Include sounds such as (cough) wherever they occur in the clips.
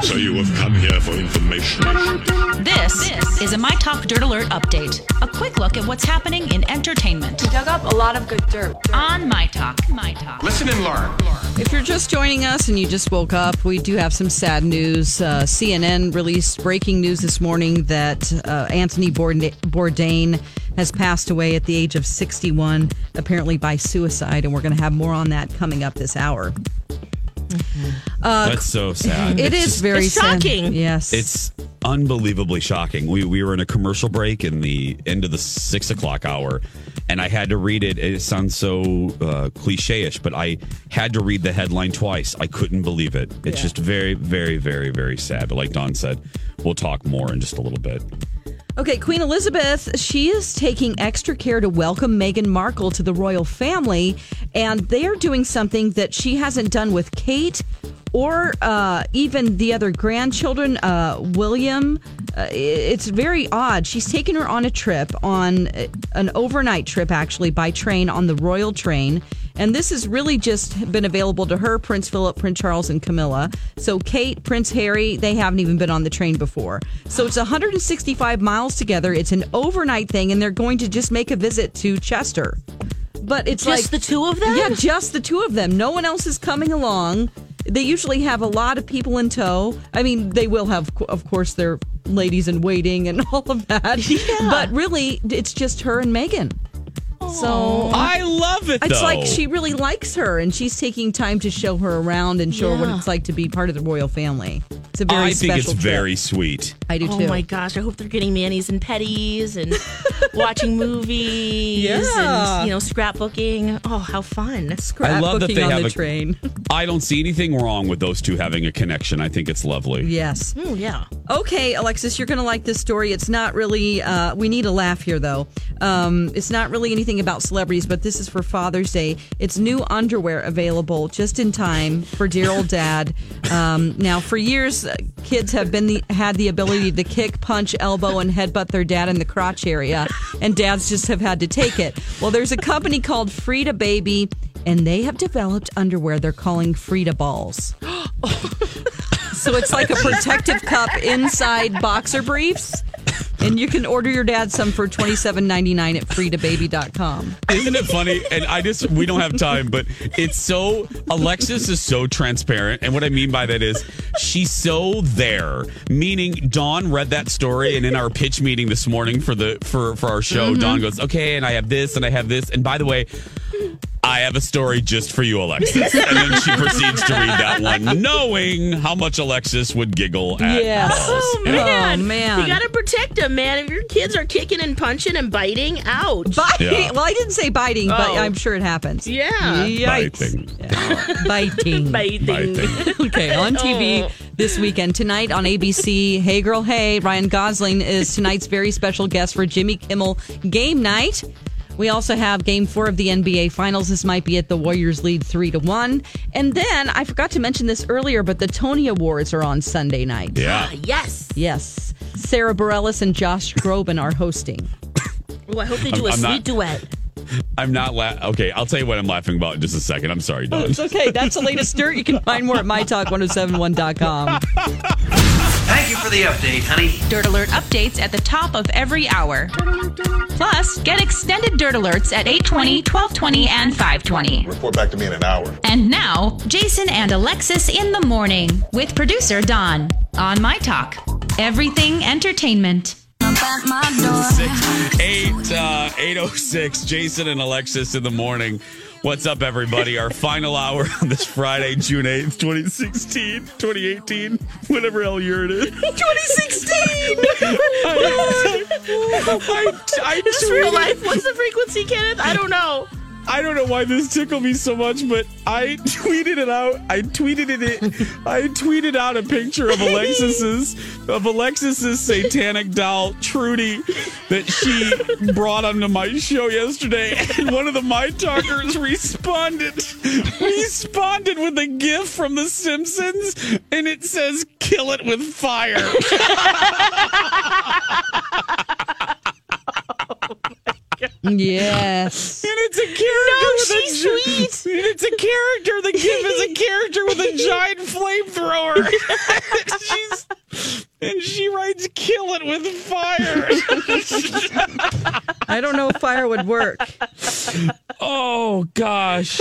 So you have come here for information. This, is a My Talk Dirt Alert update. A quick look at what's happening in entertainment We Dug up a lot of good dirt. on My Talk. My Talk. Listen and learn. If you're just joining us and you just woke up, we do have some sad news. Uh, CNN released breaking news this morning that uh, Anthony Bourdain has passed away at the age of 61, apparently by suicide. And we're going to have more on that coming up this hour. That's so (laughs) sad. It It's is just- very It's sad. shocking. Yes. It's unbelievably shocking. We we were in a commercial break in the end of the six o'clock hour, and I had to read it. It sounds so uh, cliche-ish, but I had to read the headline twice. I couldn't believe it. It's just very, very, very, very sad. But like Don said, we'll talk more in just a little bit. Okay, Queen Elizabeth, she is taking extra care to welcome Meghan Markle to the royal family, and they're doing something that she hasn't done with Kate or uh, even the other grandchildren, uh, William. Uh, it's very odd. She's taken her on a trip, on uh, an overnight trip, actually, by train on the royal train. And this has really just been available to her, Prince Philip, Prince Charles, and Camilla. So Kate, Prince Harry, they haven't even been on the train before. So it's 165 miles together. It's an overnight thing, and they're going to just make a visit to Chester. But it's Just like the two of them? Yeah, just the two of them. No one else is coming along. They usually have a lot of people in tow. I mean, they will have, of course, their ladies in waiting and (laughs) all of that. Yeah. But really, it's just her and Meghan. So I love it. it's though. like she really likes her, and she's taking time to show her around and show her what it's like to be part of the royal family. It's a very sweet thing. I think it's trip. very sweet. I do Oh too. Oh my gosh! I hope they're getting manis and petties and (laughs) watching movies Yeah. and you know scrapbooking. Oh, how fun! I love that Scrapbooking they on have the a- train. (laughs) I don't see anything wrong with those two having a connection. I think it's lovely. yes. Oh yeah. Okay, Alexis, you're going to like this story. It's not really, uh, we need a laugh here, though. Um, it's not really anything about celebrities, but this is for Father's Day. It's new underwear available just in time for dear old dad. Um, now, for years, uh, kids have been the, had the ability to kick, punch, elbow, and headbutt their dad in the crotch area, and dads just have had to take it. Well, there's a company called Frida Baby, and they have developed underwear they're calling Frida Balls. (gasps) So it's like a protective cup inside boxer briefs. (laughs) And you can order your dad some for twenty seven ninety nine at fridababy.com. Isn't it funny? And I just, we don't have time, but it's so, Alexis is so transparent. And what I mean by that is she's so there, meaning Dawn read that story. And in our pitch meeting this morning for the, for, for our show, mm-hmm. Dawn goes, okay, and I have this and I have this. And by the way, I have a story just for you, Alexis. And then she proceeds to read that one, knowing how much Alexis would giggle at Yes. Oh, oh you man, Oh, man. you gotta protect them, man. If your kids are kicking and punching and biting, ouch. Biting. Yeah. (laughs) Well, I didn't say biting, but Oh. I'm sure it happens. Yeah. Yikes. Biting. (laughs) Biting. biting. Biting. (laughs) okay, on TV oh. this weekend tonight on ABC. Hey Girl Hey, Ryan Gosling is tonight's very special guest for Jimmy Kimmel Game Night. We also have Game Four of the NBA Finals. This might be it. The Warriors lead three to one. And then I forgot to mention this earlier, but the Tony Awards are on Sunday night. Yeah. Ah, yes. Yes, Sara Bareilles and Josh Groban are hosting. Oh, I hope they do I'm- a I'm not- sweet duet. I'm not laughing. okay. I'll tell you what I'm laughing about in just a second. I'm sorry, oh, Dawn. It's okay. That's the latest dirt. You can find more at mytalk1071.com. Thank you for the update, honey. Dirt Alert updates at the top of every hour. Plus, get extended Dirt Alerts at 820, 1220, and 520. Report back to me in an hour. And now, Jason and Alexis in the morning with producer Don on My Talk. Everything entertainment. Six, eight, uh, 806, Jason and Alexis in the morning. What's up, everybody? Our final hour on this Friday, June 8th, 2016, 2018, whatever hell year it is. 2016. (laughs) I, I, I, This real life. What's the frequency, Kenneth? I don't know. I don't know why this tickled me so much, but I (laughs) tweeted it out. I tweeted it. I tweeted out a picture of Alexis's of Alexis's satanic doll Trudy that she brought onto my show yesterday, and one of the my talkers responded responded with a gif from The Simpsons, and it says "Kill it with fire." (laughs) yes. And it's a character No, with she's a sweet. (laughs) And it's a character. The GIF is a character with a giant flamethrower. (laughs) She's and she writes "kill it with fire." I don't know if fire would work. oh gosh.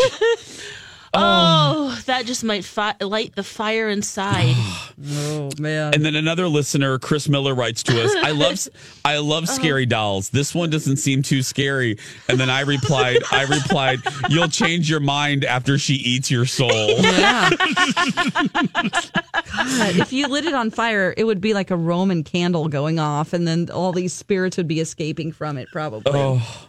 Um, oh, that just might fi- light the fire inside. (gasps) Oh man. And then another listener, Chris Miller, writes to us, "I love, (laughs) I love uh-huh. scary dolls. This one doesn't seem too scary." And then I replied, (laughs) "I replied, you'll change your mind after she eats your soul." (laughs) Yeah. God, if you lit it on fire, it would be like a Roman candle going off, and then all these spirits would be escaping from it, probably. Oh,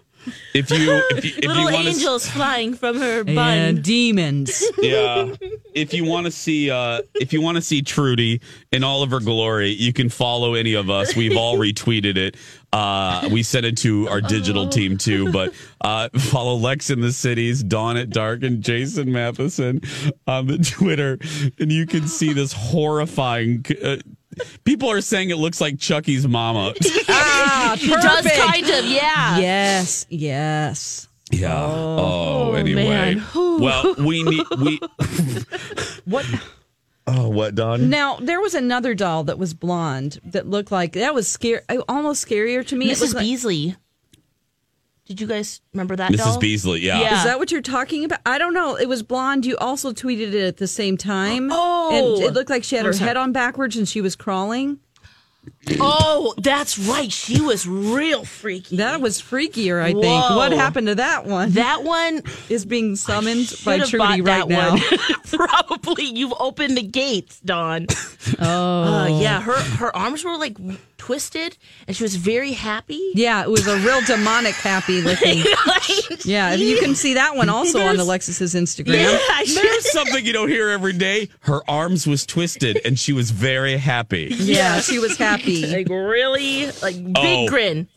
if you, if you, if Little you want to. angels flying from her bun. and demons. (laughs) yeah if you want to see uh if you want to see trudy in all of her glory you can follow any of us we've all (laughs) retweeted it uh we sent it to our digital team too but (laughs) uh follow lex in the cities dawn at dark and jason matheson on the twitter and you can see this horrifying uh, people are saying it looks like chucky's mama (laughs) ah, It does perfect. kind of, yeah. Yes, yes. yeah oh, anyway man. well we need we (laughs) What? oh what don Now there was another doll that was blonde that looked like that was scary, almost scarier to me. It Mrs. looked like- Beasley. Did you guys remember that mrs doll? beasley yeah. Yeah. Is that what you're talking about? I don't know. It was blonde. You also tweeted it at the same time. Oh. and it looked like she had her head on backwards and she was crawling. Oh, that's right. She was real freaky. That was freakier, I think. What happened to that one? that one is being summoned by Should've Trudy right that now. one. (laughs) (laughs) Probably you've opened the gates, Dawn. Oh, Uh, yeah, her her arms were like twisted, and she was very happy. yeah. It was a real demonic happy (laughs) looking. (laughs) Yeah, you can see that one (laughs) also on There's- Alexis's Instagram. Yeah, There's something you don't hear every day. Her arms was twisted and she was very happy. Yeah, she was happy. like really, like big Oh, grin.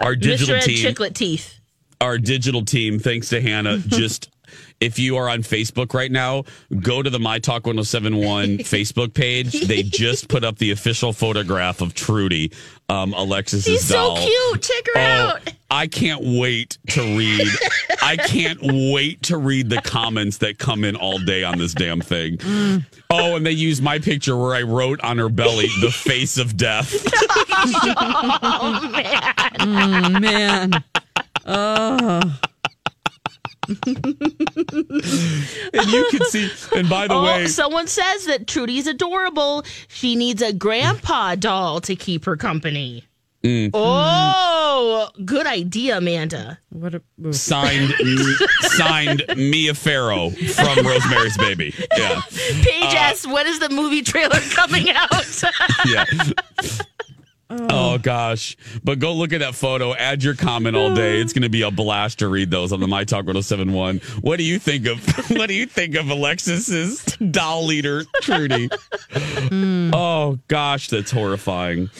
Our digital Mr. Ed team, Chiclet teeth. our digital team, thanks to Hannah, just if you are on Facebook right now, go to the My Talk 1071 (laughs) Facebook page. They just put up the official photograph of Trudy, um, Alexis's She's so cute. Check her Oh, out. I can't wait to read. (laughs) I can't wait to read the comments that come in all day on this damn thing. Oh, and they used my picture where I wrote on her belly the (laughs) face of death. Oh man. Mm, man. Oh, (laughs) And you can see. And by the Oh, way, someone says that Trudy's adorable. She needs a grandpa doll to keep her company. Mm. Oh, good idea, Amanda. what a signed (laughs) signed Mia Farrow from Rosemary's Baby. Yeah, (laughs) Paige asks, when is the movie trailer coming out? yeah. Oh gosh. But go look at that photo, add your comment all day. It's gonna be a blast to read those on the My Talk 1071. What do you think of (laughs) what do you think of Alexis's doll leader, Trudy? Oh gosh, that's horrifying.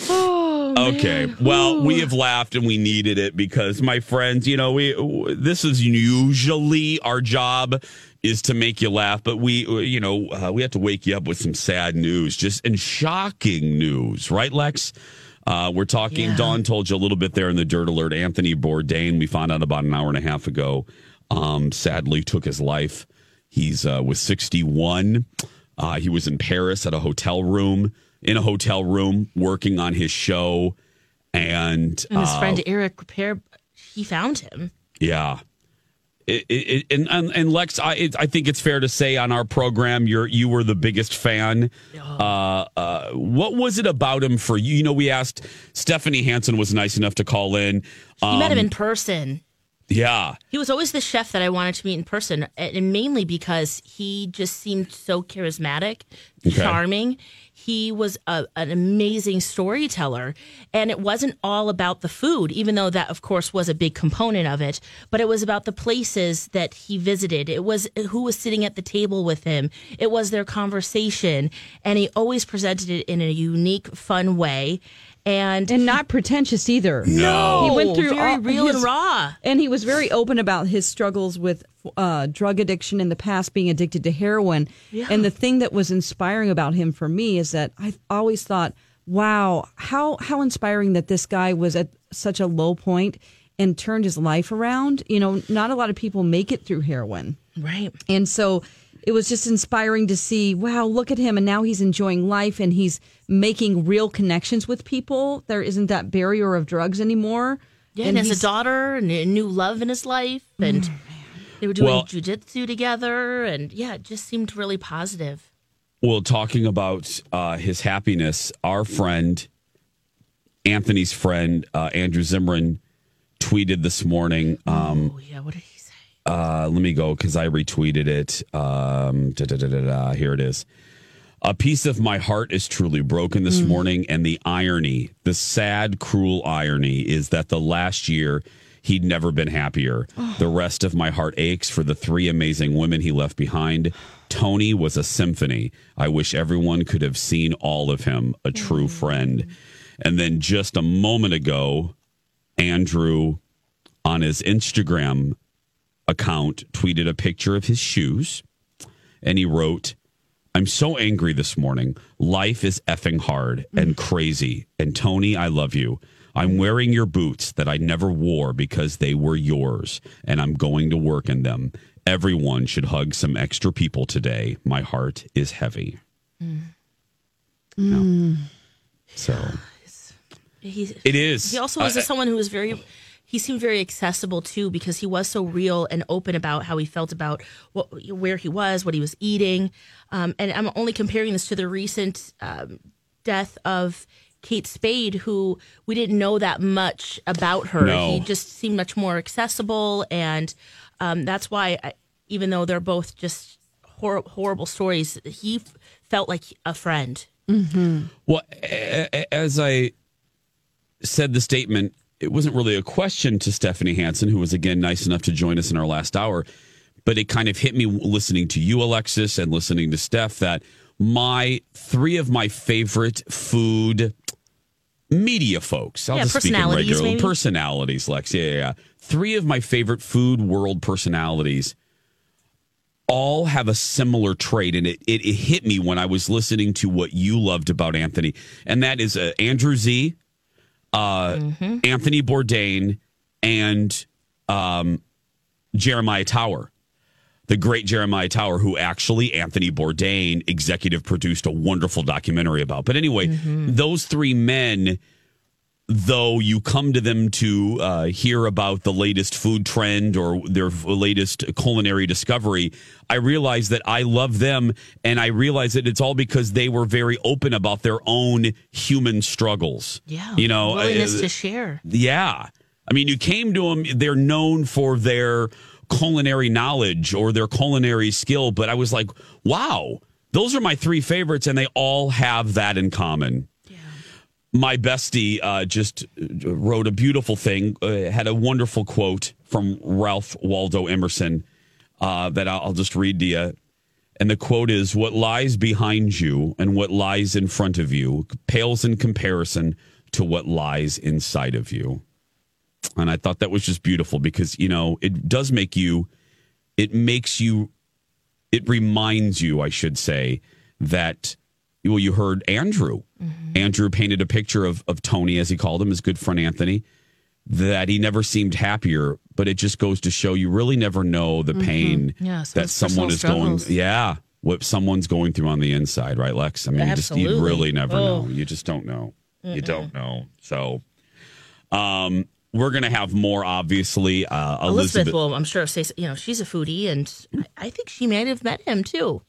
Okay. Well, we have laughed and we needed it because my friends, you know, we this is usually our job is to make you laugh, but we you know, uh, we have to wake you up with some sad news, just and shocking news, right Lex? Uh, we're talking. Dawn told you a little bit there in the dirt alert. Anthony Bourdain, we found out about an hour and a half ago, um, sadly took his life. He's uh, was 61. Uh, he was in Paris at a hotel room, in a hotel room, working on his show. And, And his uh, friend Eric Ripert, he found him. yeah. It, it, and, and and Lex, I it, I think it's fair to say on our program, you're you were the biggest fan. Uh, uh, what was it about him for you? You know, we asked Stephanie Hansen was nice enough to call in. He met him Um, in person. Yeah, He was always the chef that I wanted to meet in person, and mainly because he just seemed so charismatic, Okay. charming. He was a, an amazing storyteller, and it wasn't all about the food, even though that, of course, was a big component of it. But it was about the places that he visited. It was who was sitting at the table with him. It was their conversation, and he always presented it in a unique, fun way. And, and not pretentious either. no, he went through very all real his- and raw. And he was very open about his struggles with uh, drug addiction in the past, being addicted to heroin. And the thing that was inspiring about him for me is that I always thought, wow, how how inspiring that this guy was at such a low point and turned his life around. You know, not a lot of people make it through heroin. Right. And so it was just inspiring to see, wow, look at him. And now he's enjoying life and he's making real connections with people. There isn't that barrier of drugs anymore. Yeah, and, has a daughter and a new love in his life, and they were doing Well- jujitsu together, and yeah, it just seemed really positive. Well, talking about uh, his happiness, our friend, Anthony's friend, uh, Andrew Zimmern, tweeted this morning. Um, Oh yeah, what did he say? Uh, let me go because I retweeted it. Um, da, da, da, here it is. A piece of my heart is truly broken this morning, and the irony, the sad, cruel irony, is that the last year he'd never been happier. The rest of my heart aches for the three amazing women he left behind. Tony was a symphony. I wish everyone could have seen all of him, a true friend. And then just a moment ago, Andrew on his Instagram account tweeted a picture of his shoes and he wrote, I'm so angry this morning. Life is effing hard and mm. crazy. And Tony, I love you. I'm wearing your boots that I never wore because they were yours, and I'm going to work in them. Everyone should hug some extra people today. My heart is heavy. Mm. Yeah. Mm. So He, it is. he also is I- someone who is was very. He seemed very accessible too because he was so real and open about how he felt about what, where he was, what he was eating, um, and I'm only comparing this to the recent um, death of Kate Spade, who we didn't know that much about her. No. He just seemed much more accessible, and um, that's why, I, even though they're both just hor- horrible stories, he f- felt like a friend. Well, a- a- as I said the statement, it wasn't really a question to Stephanie Hansen, who was again nice enough to join us in our last hour, but it kind of hit me listening to you, Alexis, and listening to Steph that my three of my favorite food media folks. I'll Yeah, just speak in personalities, regular maybe? personalities, Lex. Yeah, yeah, yeah. Three of my favorite food world personalities all have a similar trait and it, it, it hit me when i was listening to what you loved about anthony and that is uh, andrew z uh, anthony bourdain and um, jeremiah tower. The great jeremiah tower who actually anthony bourdain executive produced a wonderful documentary about. But anyway those three men though you come to them to uh, hear about the latest food trend or their latest culinary discovery, I realize that I love them and I realize that it's all because they were very open about their own human struggles. Yeah, You know, willingness uh, to share. yeah. I mean, you came to them, they're known for their culinary knowledge or their culinary skill, but I was like, wow, those are my three favorites, and they all have that in common. My bestie uh, just wrote a beautiful thing, uh, had a wonderful quote from Ralph Waldo Emerson uh, that I'll I'll just read to you. And the quote is What lies behind you and what lies in front of you pales in comparison to what lies inside of you. And I thought that was just beautiful because, you know, it does make you, it makes you, it reminds you, I should say, that, well, you heard Andrew. Andrew painted a picture of, of Tony, as he called him, his good friend Anthony, that he never seemed happier. But it just goes to show you really never know the pain Yeah, that someone is personal going. struggles. Yeah, what someone's going through on the inside, right, Lex? I mean, you just you really never Oh. know. You just don't know. You don't know. So, um, we're gonna have more. Obviously, uh, Elizabeth, Elizabeth. will, I'm sure, say you know she's a foodie, and I think she might have met him too.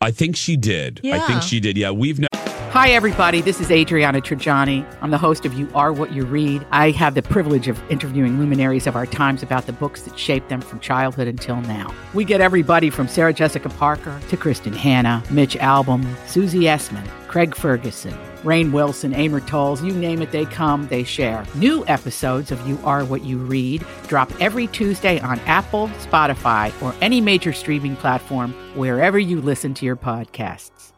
I think she did. Yeah. I think she did. Yeah, we've. kn- Hi, everybody. This is Adriana Trigiani. I'm the host of You Are What You Read. I have the privilege of interviewing luminaries of our times about the books that shaped them from childhood until now. We get everybody from Sarah Jessica Parker to Kristin Hannah, Mitch Albom, Susie Essman, Craig Ferguson, Rainn Wilson, Amor Towles, you name it, they come, they share. New episodes of You Are What You Read drop every Tuesday on Apple, Spotify, or any major streaming platform wherever you listen to your podcasts.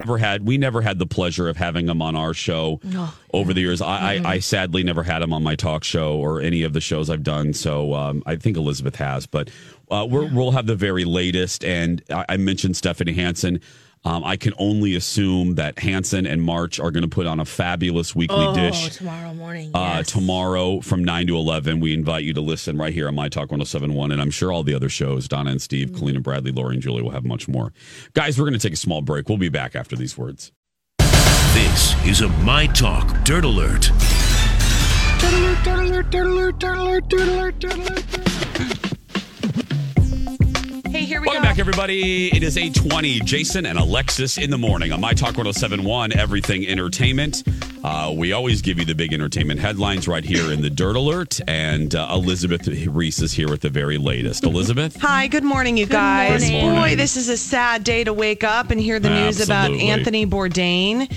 never had we never had the pleasure of having him on our show over the years. I, I, I sadly never had him on my talk show or any of the shows I've done. So um, I think Elizabeth has, but uh, we're, we'll have the very latest. And I, I mentioned Stephanie Hansen. Um, I can only assume that Hansen and March are going to put on a fabulous weekly Oh, dish. tomorrow morning. Uh, tomorrow from 9 to 11, we invite you to listen right here on My Talk 1071. And I'm sure all the other shows, Donna and Steve, Colleen and Bradley, Lori and Julie, will have much more. Guys, we're going to take a small break. We'll be back after these words. This is a My Talk Dirt Alert. Hey, here we Welcome go. Back, everybody. It is 820. Jason and Alexis in the morning on My Talk 1071, Everything Entertainment. Uh, we always give you the big entertainment headlines right here in the Dirt Alert. And uh, Elizabeth Reese is here with the very latest. Elizabeth? Hi, good morning, you guys. Good morning. Boy, this is a sad day to wake up and hear the news about Anthony Bourdain.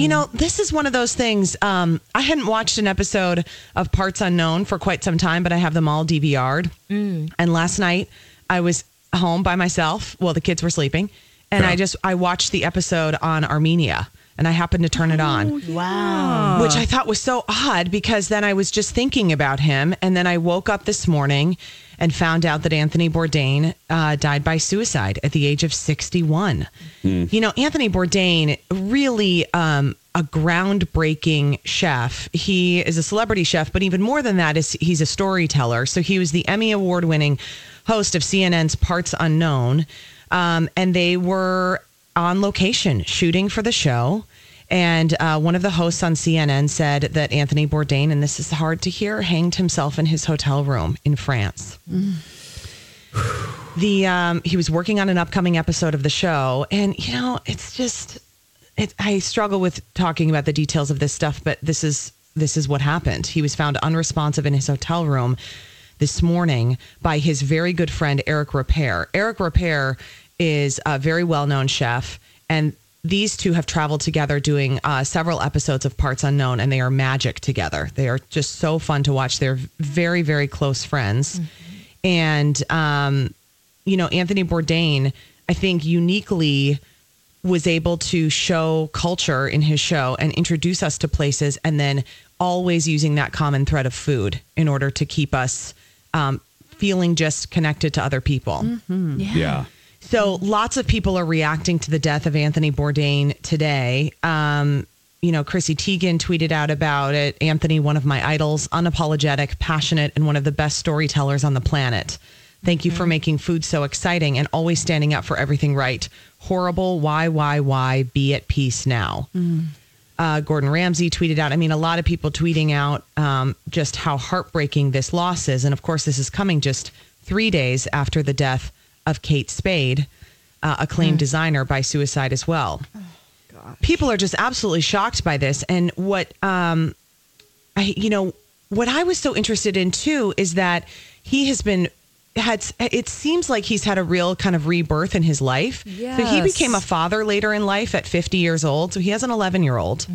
You know, this is one of those things. Um, I hadn't watched an episode of Parts Unknown for quite some time, but I have them all DVR'd. And last night, I was home by myself. Well, the kids were sleeping, and Yeah. I just I watched the episode on Armenia. And I happened to turn it on Wow. which I thought was so odd because then I was just thinking about him. And then I woke up this morning and found out that Anthony Bourdain uh, died by suicide at the age of 61. You know, Anthony Bourdain, really um, a groundbreaking chef. He is a celebrity chef, but even more than that, is he's a storyteller. So he was the Emmy Award winning host of CNN's Parts Unknown. Um, and they were on location shooting for the show. And uh, one of the hosts on CNN said that Anthony Bourdain, and this is hard to hear, hanged himself in his hotel room in France. The um, he was working on an upcoming episode of the show, and you know, it's just it, I struggle with talking about the details of this stuff, but this is this is what happened. He was found unresponsive in his hotel room this morning by his very good friend Eric Ripert. Eric Ripert is a very well known chef, and these two have traveled together doing uh, several episodes of Parts Unknown, and they are magic together. They are just so fun to watch. They're very, very close friends. And, um, you know, Anthony Bourdain, I think uniquely was able to show culture in his show and introduce us to places and then always using that common thread of food in order to keep us um, feeling just connected to other people. Yeah. So lots of people are reacting to the death of Anthony Bourdain today. Um, you know, Chrissy Teigen tweeted out about it. Anthony, one of my idols, unapologetic, passionate, and one of the best storytellers on the planet. Thank you for making food so exciting and always standing up for everything right. Horrible, why, why, why, be at peace now. Uh, Gordon Ramsay tweeted out. I mean, a lot of people tweeting out um, just how heartbreaking this loss is. And of course, this is coming just three days after the death of Kate Spade, uh, acclaimed designer, by suicide as well. People are just absolutely shocked by this. And what, um, I, you know, what I was so interested in too is that he has been had it seems like he's had a real kind of rebirth in his life. So he became a father later in life at 50 years old. So he has an 11 year old.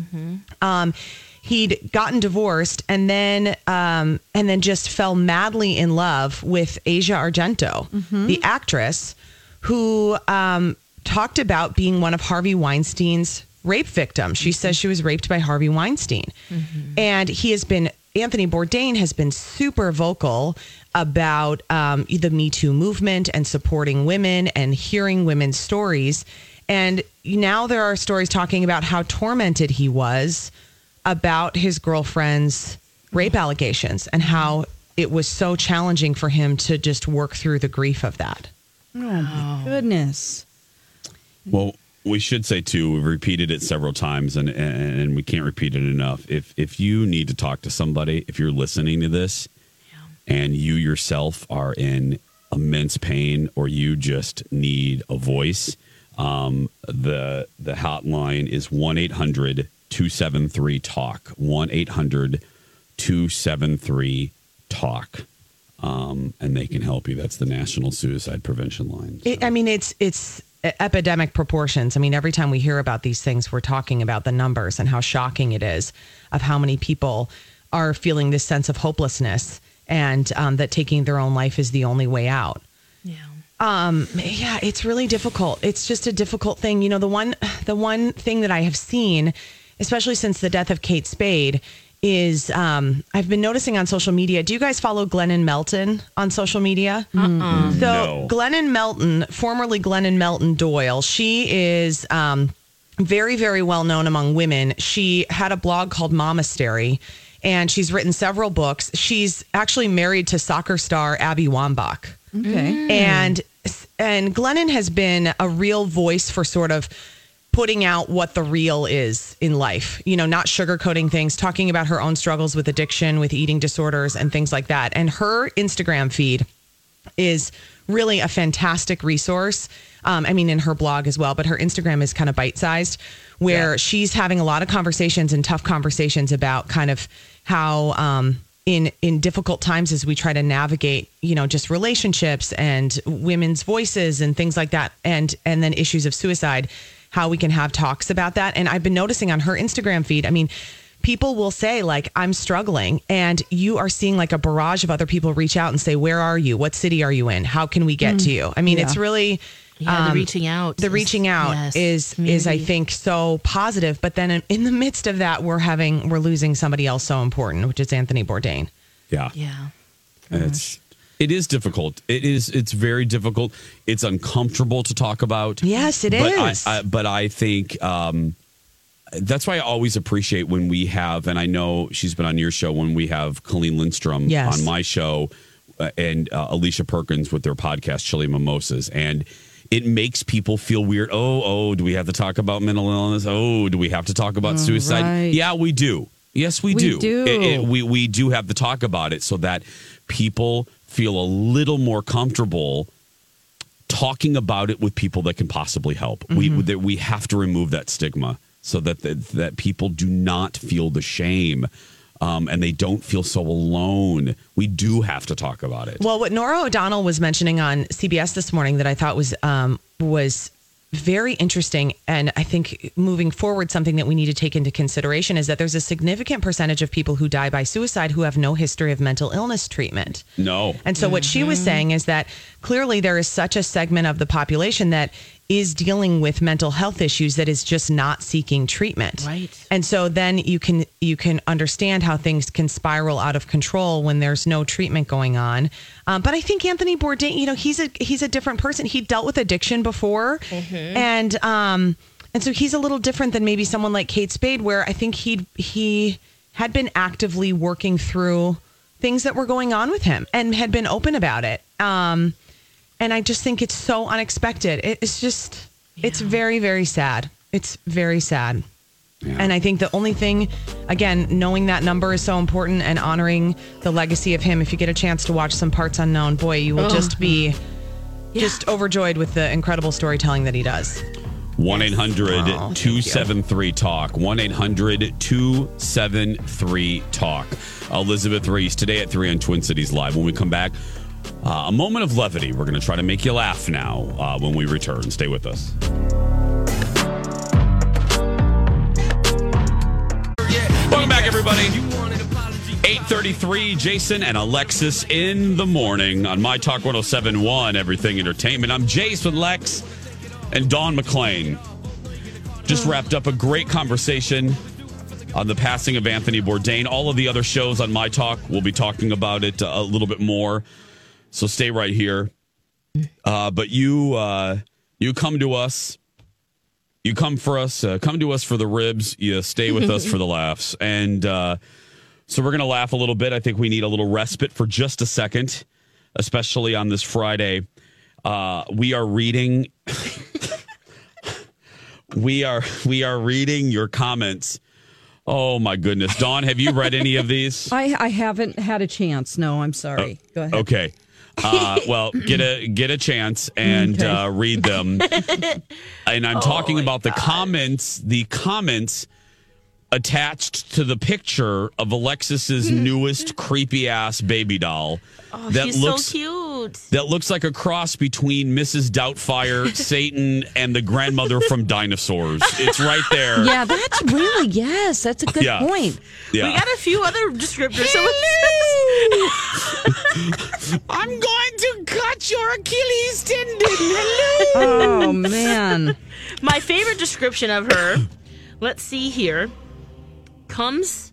Um, he'd gotten divorced and then um, and then just fell madly in love with Asia Argento, the actress who um, talked about being one of Harvey Weinstein's rape victims. She says she was raped by Harvey Weinstein. And he has been, Anthony Bourdain has been super vocal about um, the Me Too movement and supporting women and hearing women's stories. And now there are stories talking about how tormented he was about his girlfriend's rape allegations and how it was so challenging for him to just work through the grief of that. Oh, my goodness. Well, we should say too. We've repeated it several times, and, and and we can't repeat it enough. If if you need to talk to somebody, if you're listening to this, and you yourself are in immense pain, or you just need a voice, um, the the hotline is 1 800 273 TALK. 1 800 273 TALK. um, and they can help you that's the national suicide prevention line It, I mean, it's it's epidemic proportions. I mean, every time we hear about these things, we're talking about the numbers and how shocking it is of how many people are feeling this sense of hopelessness and um, that taking their own life is the only way out. Yeah. Um, yeah, it's really difficult. It's just a difficult thing. You know, the one the one thing that I have seen, especially since the death of Kate Spade, is um, I've been noticing on social media. Do you guys follow Glennon Melton on social media? Uh-uh. So No. Glennon Melton, formerly Glennon Melton Doyle, she is um, very, very well known among women. She had a blog called Momastery, and she's written several books. She's actually married to soccer star Abby Wambach. Okay. And and Glennon has been a real voice for sort of putting out what the real is in life. You know, not sugarcoating things, talking about her own struggles with addiction, with eating disorders and things like that. And her Instagram feed is really a fantastic resource. Um, I mean, in her blog as well, but her Instagram is kind of bite sized, where she's having a lot of conversations and tough conversations about kind of how. Um, in, in difficult times as we try to navigate, you know, just relationships and women's voices and things like that, and and then issues of suicide, how we can have talks about that. And I've been noticing on her Instagram feed, I mean, people will say like i'm struggling and you are seeing like a barrage of other people reach out and say where are you what city are you in how can we get to you i mean it's really Yeah, the um, reaching out. the is- reaching out yes, is is i think so positive but then in, in the midst of that we're having we're losing somebody else so important which is anthony bourdain yeah Yeah. It's it is difficult. It is it's very difficult. It's uncomfortable to talk about. Yes, it it is. is. I, I, but I think um, that's why I always appreciate when we have, and I know she's been on your show when we have Colleen Lindstrom Yes. on my show, uh, and uh, Alicia Perkins with their podcast Chili Mimosas, and it makes people feel weird. Oh, oh, do we have to talk about mental illness? Oh, do we have to talk about suicide? right. Yeah, we do. Yes, we, We do. do. It- it- we we do have to talk about it so that people feel a little more comfortable talking about it with people that can possibly help. We mm-hmm. that we have to remove that stigma so that that, that people do not feel the shame. Um, and they don't feel so alone. We do have to talk about it. Well, what Norah O'Donnell was mentioning on CBS this morning that I thought was um, was very interesting, and I think moving forward, something that we need to take into consideration is that there's a significant percentage of people who die by suicide who have no history of mental illness treatment. no. And so, what she was saying is that clearly there is such a segment of the population that is dealing with mental health issues that is just not seeking treatment. Right. And so then you can you can understand how things can spiral out of control when there's no treatment going on. Um, but I think Anthony Bourdain, you know, he's a he's a different person. He dealt with addiction before, and um, and so he's a little different than maybe someone like Kate Spade, where I think he he had been actively working through things that were going on with him and had been open about it. Um, and I just think it's so unexpected. It- It's just, it's very, very sad. It's very sad. And I think the only thing, again, knowing that number is so important and honoring the legacy of him. If you get a chance to watch some parts unknown, boy, you will just oh. be just overjoyed with the incredible storytelling that he does. 1 800 273 Talk. 1 800 273 Talk. Elizabeth Reese today at 3 on Twin Cities Live. When we come back, uh, a moment of levity. We're going to try to make you laugh now uh, when we return. Stay with us. Welcome back, everybody. 833, Jason and Alexis in the morning on My Talk 1071, Everything Entertainment. I'm with Lex and Don McClain. Just wrapped up a great conversation on the passing of Anthony Bourdain. All of the other shows on My Talk, we'll be talking about it a little bit more. So stay right here. Uh, but you, uh, you come to us. You come for us. Uh, come to us for the ribs. You stay with us for the laughs. And uh, so we're going to laugh a little bit. I think we need a little respite for just a second, especially on this Friday. Uh, we are reading. (laughs) we are we are reading your comments. Oh my goodness, Dawn, have you read any of these? (laughs) I, I haven't had a chance. No, I'm sorry. Go ahead. Okay. Uh, (laughs) well, get a get a chance and uh, read them. (laughs) and I'm talking about the comments. The comments attached to the picture of Alexis's newest creepy ass baby doll. Oh, that she's looks so cute. that looks like a cross between Mrs. Doubtfire, (laughs) Satan, and the grandmother from Dinosaurs. It's right there. Yeah, that's really yes. That's a good Yeah. point. Yeah. We got a few other descriptors. So I'm going to cut your Achilles tendon. (laughs) Oh man. My favorite description of her, let's see here, comes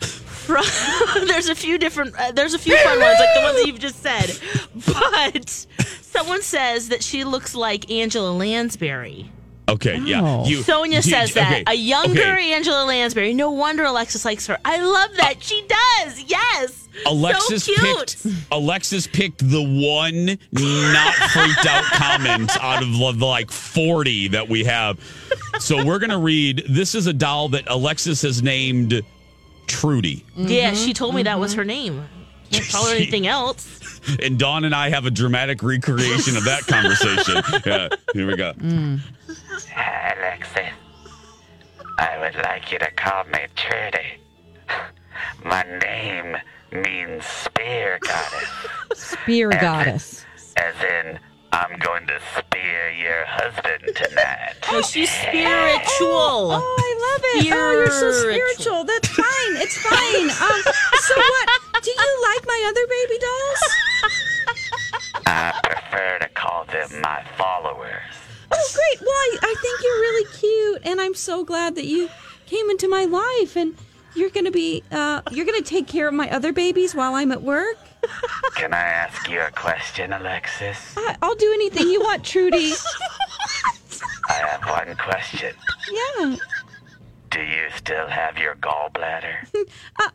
from. (laughs) there's a few different. Uh, there's a few fun ones, like the ones you've just said. But someone says that she looks like Angela Lansbury. Okay, yeah. Oh. You, Sonia you- says that. okay, A younger okay. Angela Lansbury. No wonder Alexis likes her. I love that. Uh, she does. Yes. Alexis so cute. picked Alexis picked the one not freaked out (laughs) comment out of the, the like 40 that we have. So we're going to read this is a doll that Alexis has named Trudy. Yeah, she mm-hmm, told me that was mm-hmm. her name. (laughs) Can't call her anything else. And Dawn and I have a dramatic recreation of that conversation. (laughs) Yeah, here we go. Mm. Alexis, I would like you to call me Trudy. (laughs) My name means spear goddess, Spear goddess. as in I'm going to spear your husband tonight. Oh, she's spiritual. Oh, I love it. Oh, you're so Spiritual. spiritual. That's fine. It's fine. Um, so what? Do you like my other baby dolls? I prefer to call them my followers. Oh, great. Well, I, I think you're really cute, and I'm so glad that you came into my life, and you're gonna be, uh, you're gonna take care of my other babies while I'm at work. Can I ask you a question, Alexis? I, I'll do anything you want, Trudy. I have one question. Yeah. Do you still have your gallbladder? (laughs)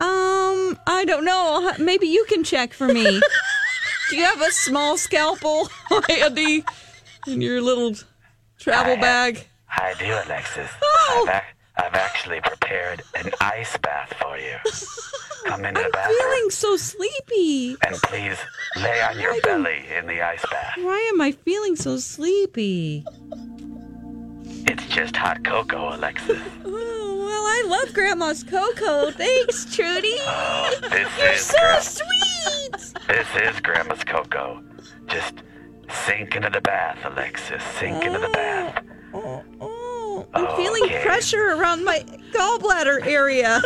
Um, I don't know. Maybe you can check for me. (laughs) Do you have a small scalpel (laughs) handy in your little travel uh, bag? I do, Alexis. (laughs) Oh. I've, ac- I've actually prepared an ice bath for you. (laughs) Come into the I'm feeling so sleepy. and please lay on your belly in the ice bath. Why am I feeling so sleepy? It's just hot cocoa, Alexis. (laughs) Oh, well, I love Grandma's cocoa. Thanks, Trudy. Oh, this You're is so Gra- sweet. this is Grandma's cocoa. Just sink into the bath, Alexis. Sink into the bath. Oh, oh, I'm feeling pressure around my gallbladder area.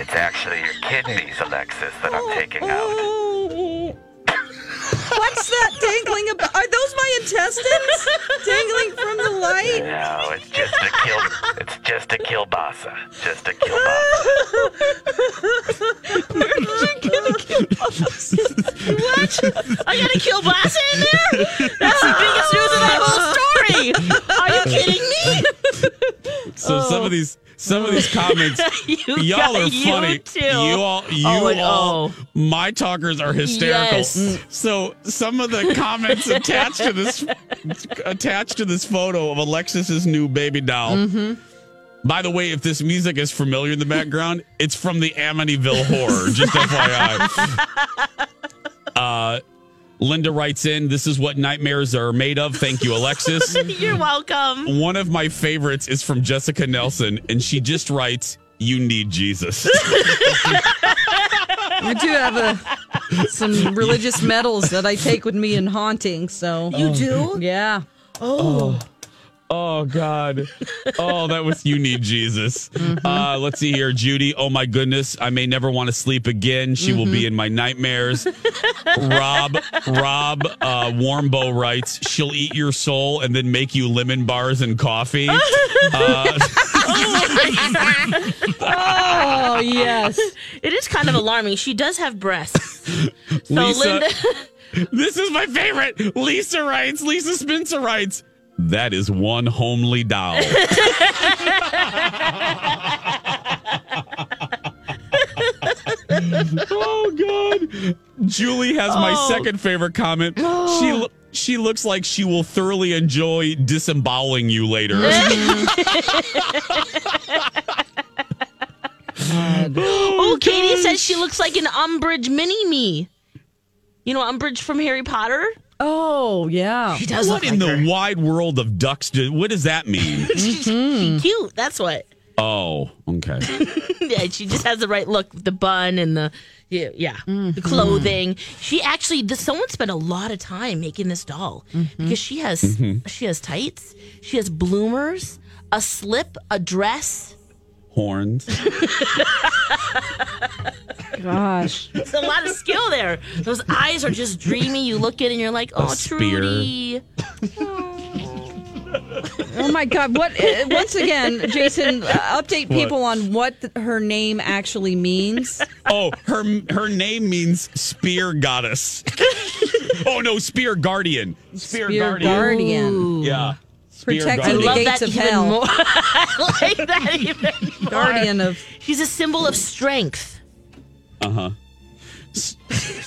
It's actually your kidneys, Alexis, that I'm oh, taking out. Oh. Oh. What's that dangling about? Are those my intestines dangling from the light? No, it's just a kill. It's just a kielbasa. Just a kielbasa. What? I got a kielbasa in there? That's the biggest news of that whole story. Are you kidding me? So some of oh. these some of these (laughs) comments You y'all got- are you funny. too. You all you Oh, all oh. my talkers are hysterical. Yes. So some of the comments attached to this (laughs) attached to this photo of Alexis's new baby doll. Mm-hmm. By the way, if this music is familiar in the background, it's from the Amityville Horror. Just (laughs) FYI. Uh, Linda writes in, "This is what nightmares are made of." Thank you, Alexis. (laughs) You're welcome. One of my favorites is from Jessica Nelson, and she just writes, "You need Jesus." (laughs) We do have a, some (laughs) religious medals that I take with me in haunting. So You do? yeah. Oh. oh God! Oh, that was "You Need Jesus." Uh, let's see here, Judy. Oh my goodness, I may never want to sleep again. She will be in my nightmares. Rob, Rob, uh, Warmbo writes, "She'll eat your soul and then make you lemon bars and coffee." (laughs) Uh, Oh yes. It is kind of alarming. She does have breasts. So Lisa- Linda, (laughs) This is my favorite. Lisa writes, Lisa Spencer writes, that is one homely doll. (laughs) oh God. Julie has my Oh. second favorite comment. She (gasps) lo- She looks like she will thoroughly enjoy disemboweling you later. (laughs) (laughs) Oh, oh, Katie says she looks like an Umbridge mini me. You know Umbridge from Harry Potter? Oh, yeah. She does what look in like the her. wide world of ducks? Do, what does that mean? (laughs) She's mm-hmm. cute. That's what. oh, okay. (laughs) yeah, she just has the right look, the bun and the yeah, yeah the mm-hmm. clothing. She actually, this, someone spent a lot of time making this doll mm-hmm. because she has she has tights, she has bloomers, a slip, a dress. Horns. (laughs) (laughs) Gosh. It's a lot of skill there. Those eyes are just dreamy. You look at it and you're like, oh, spear. Trudy. (laughs) Oh my God! What? Uh, once again, Jason, uh, update people on what th- her name actually means. (laughs) Oh, her her name means spear goddess. oh no, spear guardian. Spear, Spear guardian. guardian, Yeah. Spear protecting the gates of hell. I like that even more. guardian of. She's a symbol of strength. Uh huh.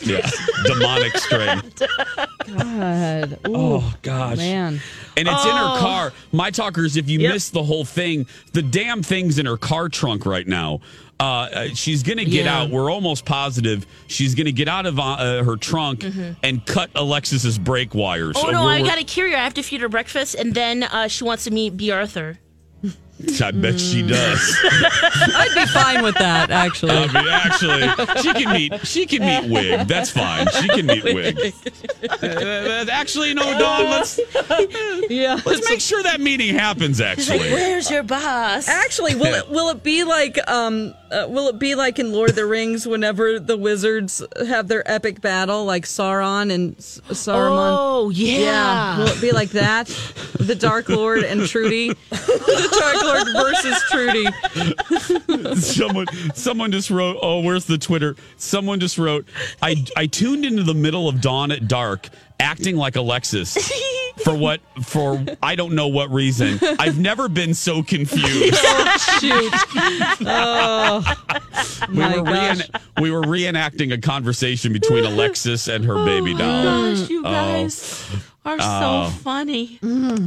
Yeah. Demonic strength. (laughs) God. Ooh, Oh gosh. man. And it's in Oh. her car. My talkers, if you Yep. missed the whole thing, the damn thing's in her car trunk right now. Uh, uh, she's going to get Yeah. out. We're almost positive she's going to get out of uh, her trunk and cut Alexis's brake wires. Mm-hmm. Oh So no, I gotta cure her. I have to feed her breakfast, and then uh, she wants to meet B. Arthur. (laughs) I bet she does. (laughs) I'd be fine with that, actually. I mean, actually, she can meet. She can meet Wig. That's fine. She can meet Wig. Uh, actually, no, Dawn. Let's yeah. let's make sure that meeting happens. She's like, Actually, "Where's your boss?" Actually, will it will it be like um uh, will it be like in Lord of the Rings whenever the wizards have their epic battle like Sauron and S- Saruman? Oh yeah. Will it be like that? The Dark Lord and Trudy. (laughs) the Dark Lord versus Trudy. someone someone just wrote. Oh, where's the Twitter? Someone just wrote. I I tuned into the middle of dawn at dark, acting like Alexis. For what? For I don't know what reason. I've never been so confused. (laughs) Oh shoot. Oh we were gosh. reen- we were reenacting a conversation between (gasps) Alexis and her baby doll. Oh gosh, you oh. guys are so funny.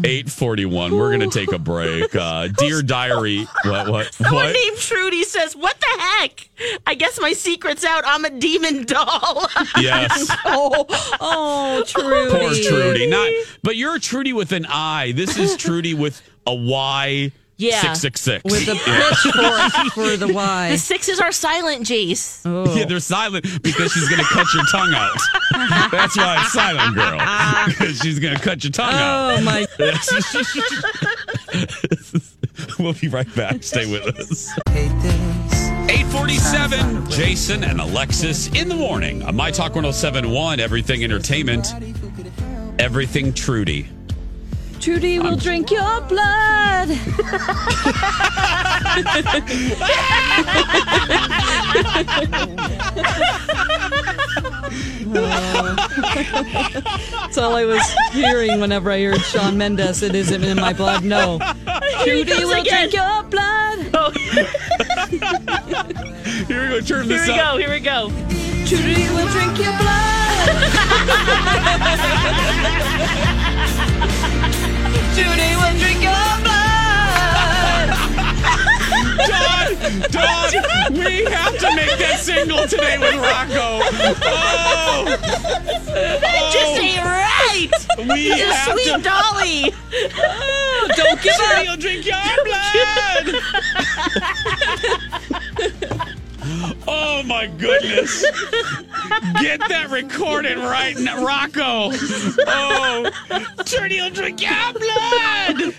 Eight forty one. We're gonna take a break. (laughs) Uh, Dear Diary. What? What? (laughs) Someone What? named Trudy says, "What the heck? I guess my secret's out. I'm a demon doll." (laughs) Yes. Oh, oh, Trudy. Poor Trudy. Not. But you're a Trudy with an I. This is Trudy with a Y. Yeah. Six six six. With a pitchfork (laughs) for the Y. the sixes are silent, Jace. Oh. Yeah, they're silent because she's gonna cut your tongue out. (laughs) That's why it's silent, girl. Because she's gonna cut your tongue out. Oh my! (laughs) We'll be right back. Stay with us. 847, Jason and Alexis in the morning on My Talk 1071, Everything Entertainment, Everything Trudy. Trudy will drink your blood. That's all I was hearing whenever I heard Shawn Mendes. It isn't in my blood. No. (laughs) Trudy will again. drink your blood. Oh. (laughs) Here we go, turn Here this we up. go. Here we go. Trudy will drink your blood. (laughs) Trudy will drink your blood. Dawn, Dawn, we have to make that single today with Rocco. Oh, That just ain't right. we a have sweet to. dolly. Oh, don't give up. You'll drink your blood. Oh my goodness. Get that recorded right now, Rocco. Oh, Trudy will drink your blood.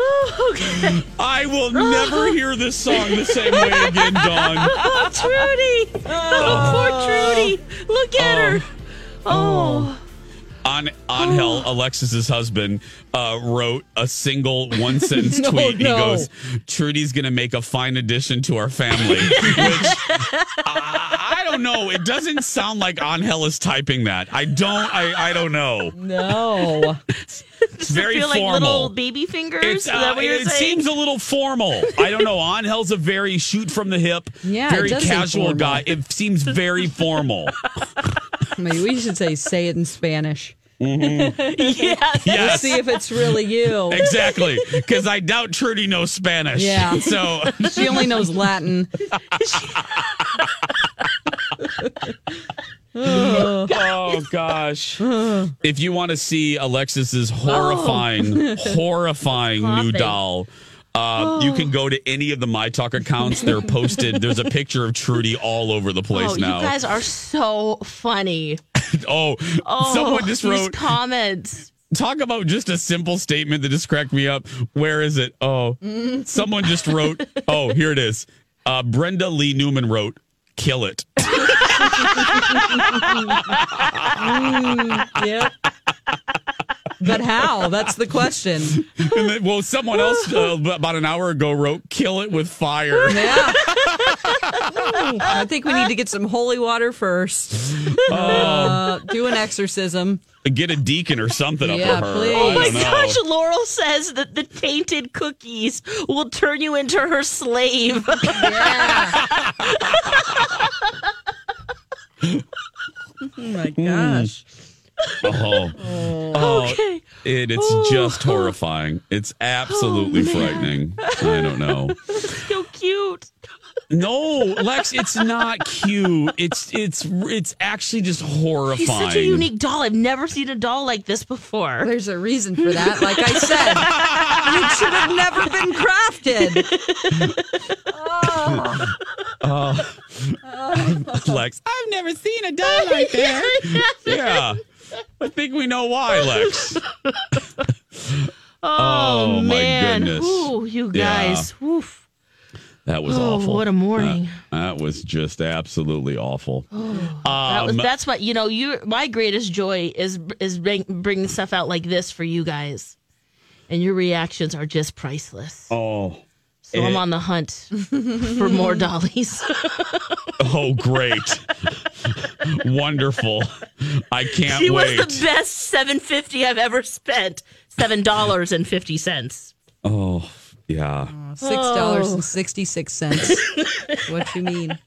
(laughs) I will never hear this song the same way again, Dawn. Oh, Trudy. Oh, poor oh. Trudy. Look at oh. her. Oh. oh. On Angel, (gasps) Alexis's husband, uh, wrote a single one (laughs) sentence No, tweet. He goes, Trudy's going to make a fine addition to our family, (laughs) which I, I don't know. It doesn't sound like Angel is typing that. I don't. I. I don't know. No. (laughs) It's very feel like formal. little baby fingers. It's, Is that uh, what you're it saying? seems a little formal. I don't know. Angel's a very shoot from the hip, Yeah, very casual guy. It seems very formal. (laughs) Maybe we should say say it in Spanish. (laughs) yes. Let's yes, see if it's really you. exactly. Because I doubt Trudy knows Spanish. Yeah. So She only knows Latin. Oh (laughs) gosh! if you want to see Alexis's horrifying, (laughs) horrifying new doll, uh, you can go to any of the My Talk accounts. They're posted. There's a picture of Trudy all over the place Oh, now. you guys are so funny. (laughs) oh, Oh, someone just wrote. comments. Talk about just a simple statement that just cracked me up. Where is it? Oh, someone just wrote. Oh, here it is. Uh, Brenda Lee Newman wrote, "Kill it." Yep. But how? That's the question. And then, well, someone else uh, about an hour ago wrote, "Kill it with fire." Yeah. I think we need to get some holy water first. (laughs) Uh, do an exorcism. Get a deacon or something Yeah, up for her. please. Oh my know. gosh, Laurel says that the tainted cookies will turn you into her slave. (laughs) (laughs) (laughs) Oh my hmm. gosh. Oh. oh, oh okay. it, it's just oh. horrifying. It's oh, absolutely frightening. I don't know. (laughs) So cute. No, Lex, it's not cute. It's it's it's actually just horrifying. He's such a unique doll. I've never seen a doll like this before. There's a reason for that. Like I said, (laughs) it should have never been crafted. (laughs) Oh. Uh, oh. Lex, I've never seen a doll like (laughs) that. yeah. I think we know why, Lex. Oh, Oh, my man. goodness. Ooh, you Yeah. guys. Oof. That was Oh, awful. what a morning. That, that was just absolutely awful. (gasps) That was, Um, that's what you know. You, my greatest joy is is bring, bringing stuff out like this for you guys, and your reactions are just priceless. oh, So I'm on the hunt for more (laughs) dollies. oh, great. Wonderful. I can't she wait. was the best seven fifty I've ever spent. Seven dollars and fifty cents. oh, yeah. Six dollars and sixty six cents. (laughs) What you mean?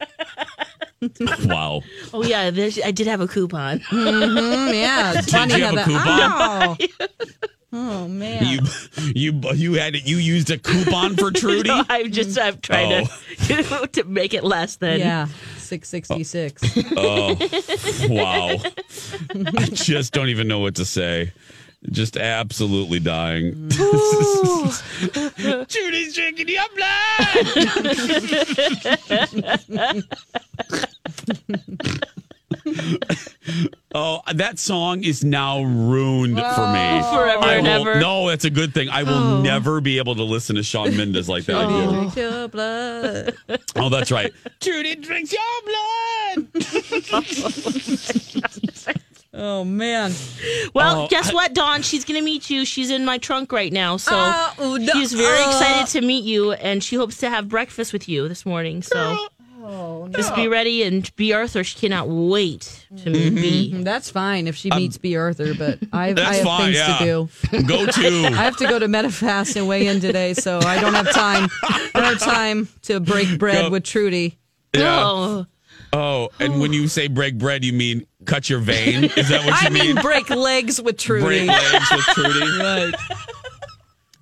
Wow. Oh yeah, there's, I did have a coupon. Mm, yeah, it's Did funny you how have a that. coupon? Oh. (laughs) oh man. You you you had you used a coupon for (laughs) Trudy? No, I'm just I'm trying to to make it less than yeah, six sixty six. Oh, wow. I just don't even know what to say. Just absolutely dying. (laughs) Judy's drinking your blood. oh, that song is now ruined for me. Oh, forever I and will, ever. No, that's a good thing. I will oh. never be able to listen to Shawn Mendes like that again. Drink your blood. Oh, that's right. Judy drinks your blood. (laughs) Oh man. Well, Oh, guess I- what, Dawn? She's going to meet you. She's in my trunk right now. So Oh, no. she's very Uh. excited to meet you, and she hopes to have breakfast with you this morning. So just be ready, and be Arthur, she cannot wait to meet B. That's fine if she meets B. Arthur, but (laughs) I, I Um, have fine. things yeah. to do. (laughs) Go to. (laughs) I have to go to Medifast and weigh in today, so I don't have time. I don't have time to break bread Go. with Trudy. Yeah. Oh, Oh, and when you say break bread, you mean cut your vein? Is that what you I mean, mean? break legs with Trudy. Break legs with Trudy. (laughs)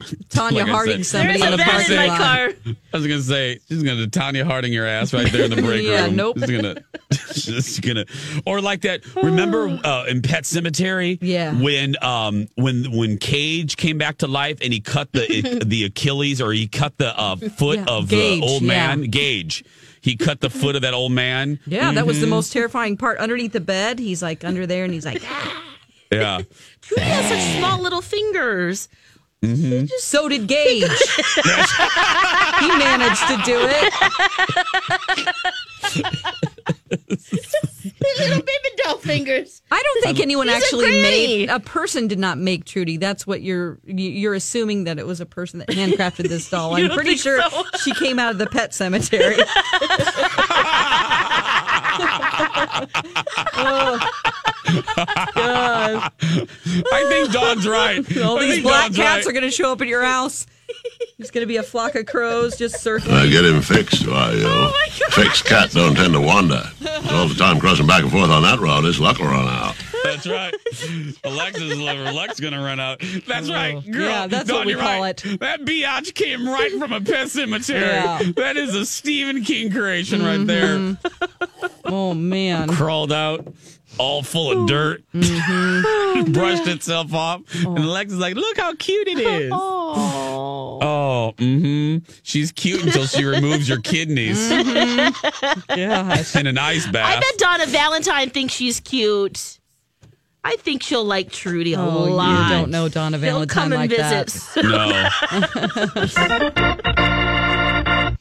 Right. Tonya Like Harding said. somebody there's in a the parking lot. car. I was gonna say she's gonna Tonya Harding your ass right there in the (laughs) break Yeah, room. nope. She's gonna, (laughs) she's gonna, or like that. Remember uh, in Pet Sematary? Yeah. When um when when Gage came back to life and he cut the the Achilles or he cut the uh, foot Yeah, of Gage, the old yeah. man Gage. He cut the foot of that old man. Yeah, that was Mm-hmm. the most terrifying part. Underneath the bed, he's like under there, and he's like, "Ah." Yeah. (laughs) Trudy has such small little fingers. so did Gage. (laughs) he managed to do it. (laughs) little baby doll fingers. I don't think anyone He's actually granny. made a person did not make Trudy. That's what you're you- you're assuming that it was a person that handcrafted this doll. (laughs) I'm pretty sure so? she came out of the pet cemetery. (laughs) I think Dawn's right. All I these black cats right. are going to show up at your house. There's going to be a flock of crows just circling. I get him fixed. Why, you oh, know, fixed cat don't tend to wander. All the time crossing back and forth on that road, his luck will run out. That's right. Alexa's liver. Luck's gonna run out. That's oh. right, girl. Oh, Yeah, that's Dawn, what we call right. it. That biatch came right from a pet cemetery. Yeah. That is a Stephen King creation right there. Mm-hmm. Oh, man. Crawled out, all full of dirt, Mm-hmm. (laughs) brushed itself off, and Alexa's like, "Look how cute it is." (laughs) Oh, mm-hmm. She's cute until she removes your kidneys Mm-hmm. Gosh. (laughs) in an ice bath. I bet Donna Valentine thinks she's cute. I think she'll like Trudy a Oh, lot. you don't know Donna He'll Valentine come and like that. No.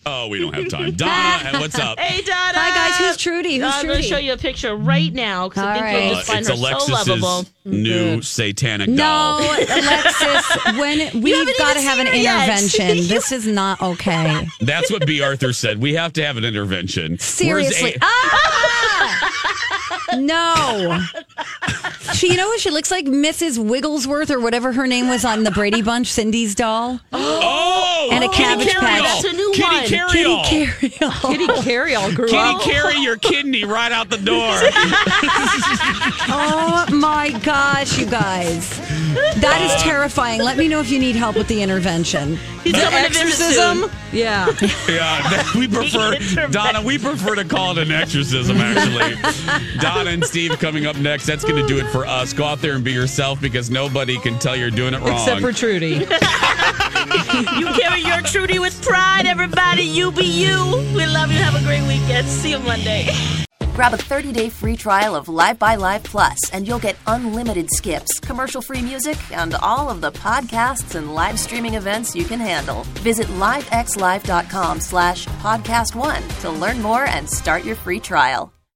Oh, we don't have time. Donna, (laughs) what's up? Hey, Donna. Hi, guys. Who's Trudy? Who's I'm going Trudy? to show you a picture right now because I All think right. you'll Uh, just find it's her so lovable. Alexis's new satanic No, doll. (laughs) Alexis, when (laughs) we've haven't got to even have an seen her yet. intervention. this is not okay. That's what B. Arthur said. We have to have an intervention. Where's Seriously. A- Ah! no. She, you know what she looks like? Mrs. Wigglesworth or whatever her name was on the Brady Bunch, Cindy's doll. (gasps) oh, And a Kitty Cabbage Carryall. Patch. That's a new Kitty one. Carryall. Kitty Carryall. Kitty Carey all (laughs) grew Kitty up. carry your kidney right out the door. (laughs) Oh my gosh, you guys. That is uh. terrifying. Let me know if you need help with the intervention. He's The coming to visit soon. exorcism? Yeah. (laughs) yeah, that- we prefer Donna. We prefer to call it an exorcism. Actually, Donna and Steve coming up next. That's going to do it for us. Uh, go out there and be yourself because nobody can tell you're doing it wrong. Except for Trudy. (laughs) You carry your Trudy with pride, everybody. You be you. We love you. Have a great weekend. See you Monday. Grab a 30-day free trial of Live by Live Plus, and you'll get unlimited skips, commercial-free music, and all of the podcasts and live streaming events you can handle. Visit livexlive.com slash podcast one to learn more and start your free trial.